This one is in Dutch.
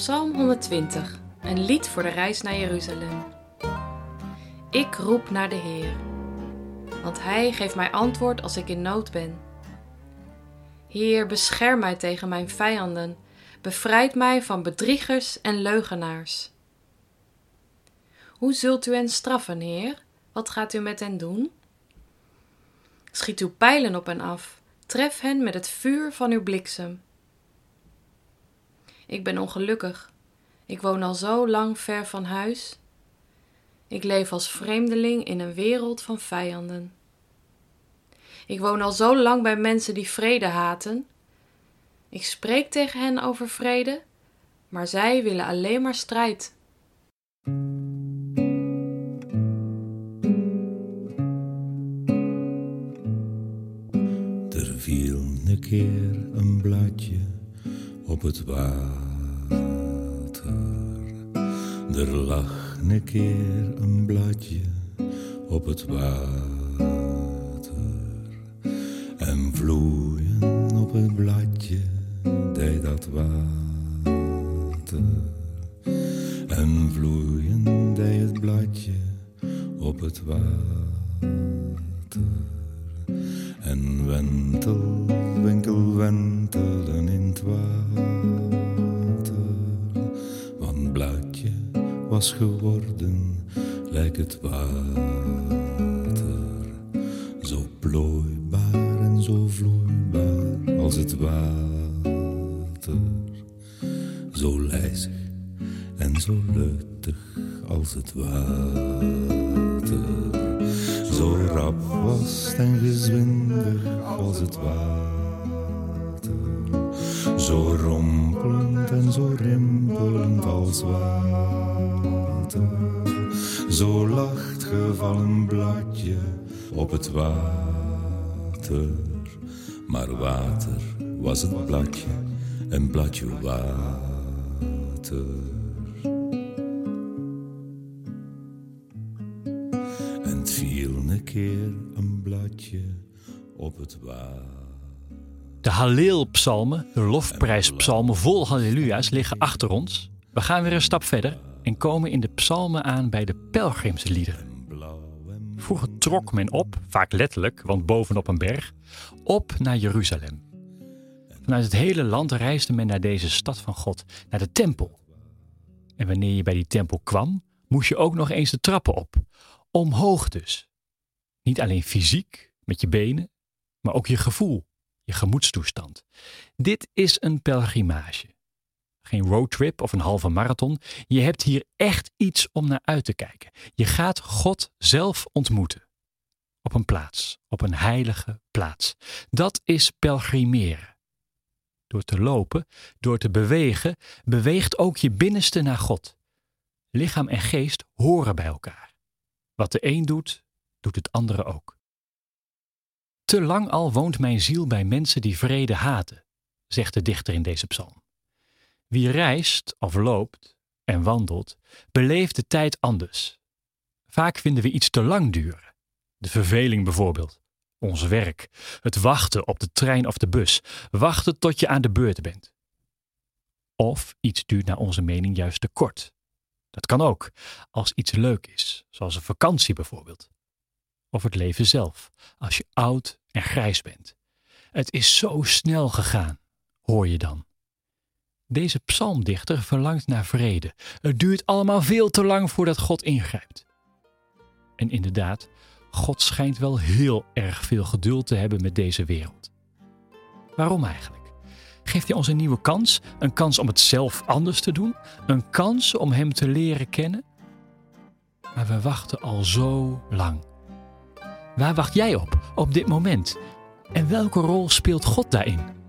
Psalm 120, een lied voor de reis naar Jeruzalem. Ik roep naar de Heer, want Hij geeft mij antwoord als ik in nood ben. Heer, bescherm mij tegen mijn vijanden, bevrijd mij van bedriegers en leugenaars. Hoe zult u hen straffen, Heer? Wat gaat u met hen doen? Schiet uw pijlen op hen af, tref hen met het vuur van uw bliksem. Ik ben ongelukkig. Ik woon al zo lang ver van huis. Ik leef als vreemdeling in een wereld van vijanden. Ik woon al zo lang bij mensen die vrede haten. Ik spreek tegen hen over vrede, maar zij willen alleen maar strijd. Er viel een keer een bladje op het water. Er lag een keer een bladje op het water. En vloeien op het bladje deed dat water. En vloeien deed het bladje op het water. En wentel, winkel, wentelen in het water. Was geworden, lijkt het water. Zo plooibaar en zo vloeibaar als het water. Zo lijzig en zo luchtig als het water. Zo rap was en gezwindig als het water. Zo rompelend en zo rimpelend als water. Zo lacht gevallen bladje op het water. Maar water was het bladje, een bladje water. En het viel een keer een bladje op het water. De Halleel-psalmen, de lofprijspsalmen vol halleluja's, liggen achter ons. We gaan weer een stap verder en komen in de psalmen aan bij de pelgrimsliederen. Vroeger trok men op, vaak letterlijk, want bovenop een berg, op naar Jeruzalem. Vanuit het hele land reisde men naar deze stad van God, naar de tempel. En wanneer je bij die tempel kwam, moest je ook nog eens de trappen op. Omhoog dus. Niet alleen fysiek, met je benen, maar ook je gevoel, je gemoedstoestand. Dit is een pelgrimage. Geen roadtrip of een halve marathon. Je hebt hier echt iets om naar uit te kijken. Je gaat God zelf ontmoeten. Op een plaats, op een heilige plaats. Dat is pelgrimeren. Door te lopen, door te bewegen, beweegt ook je binnenste naar God. Lichaam en geest horen bij elkaar. Wat de een doet, doet het andere ook. Te lang al woont mijn ziel bij mensen die vrede haten, zegt de dichter in deze psalm. Wie reist of loopt en wandelt, beleeft de tijd anders. Vaak vinden we iets te lang duren. De verveling bijvoorbeeld, ons werk, het wachten op de trein of de bus, wachten tot je aan de beurt bent. Of iets duurt naar onze mening juist te kort. Dat kan ook, als iets leuk is, zoals een vakantie bijvoorbeeld. Of het leven zelf, als je oud en grijs bent. Het is zo snel gegaan, hoor je dan. Deze psalmdichter verlangt naar vrede. Het duurt allemaal veel te lang voordat God ingrijpt. En inderdaad, God schijnt wel heel erg veel geduld te hebben met deze wereld. Waarom eigenlijk? Geeft hij ons een nieuwe kans? Een kans om het zelf anders te doen? Een kans om Hem te leren kennen? Maar we wachten al zo lang. Waar wacht jij op, op dit moment? En welke rol speelt God daarin?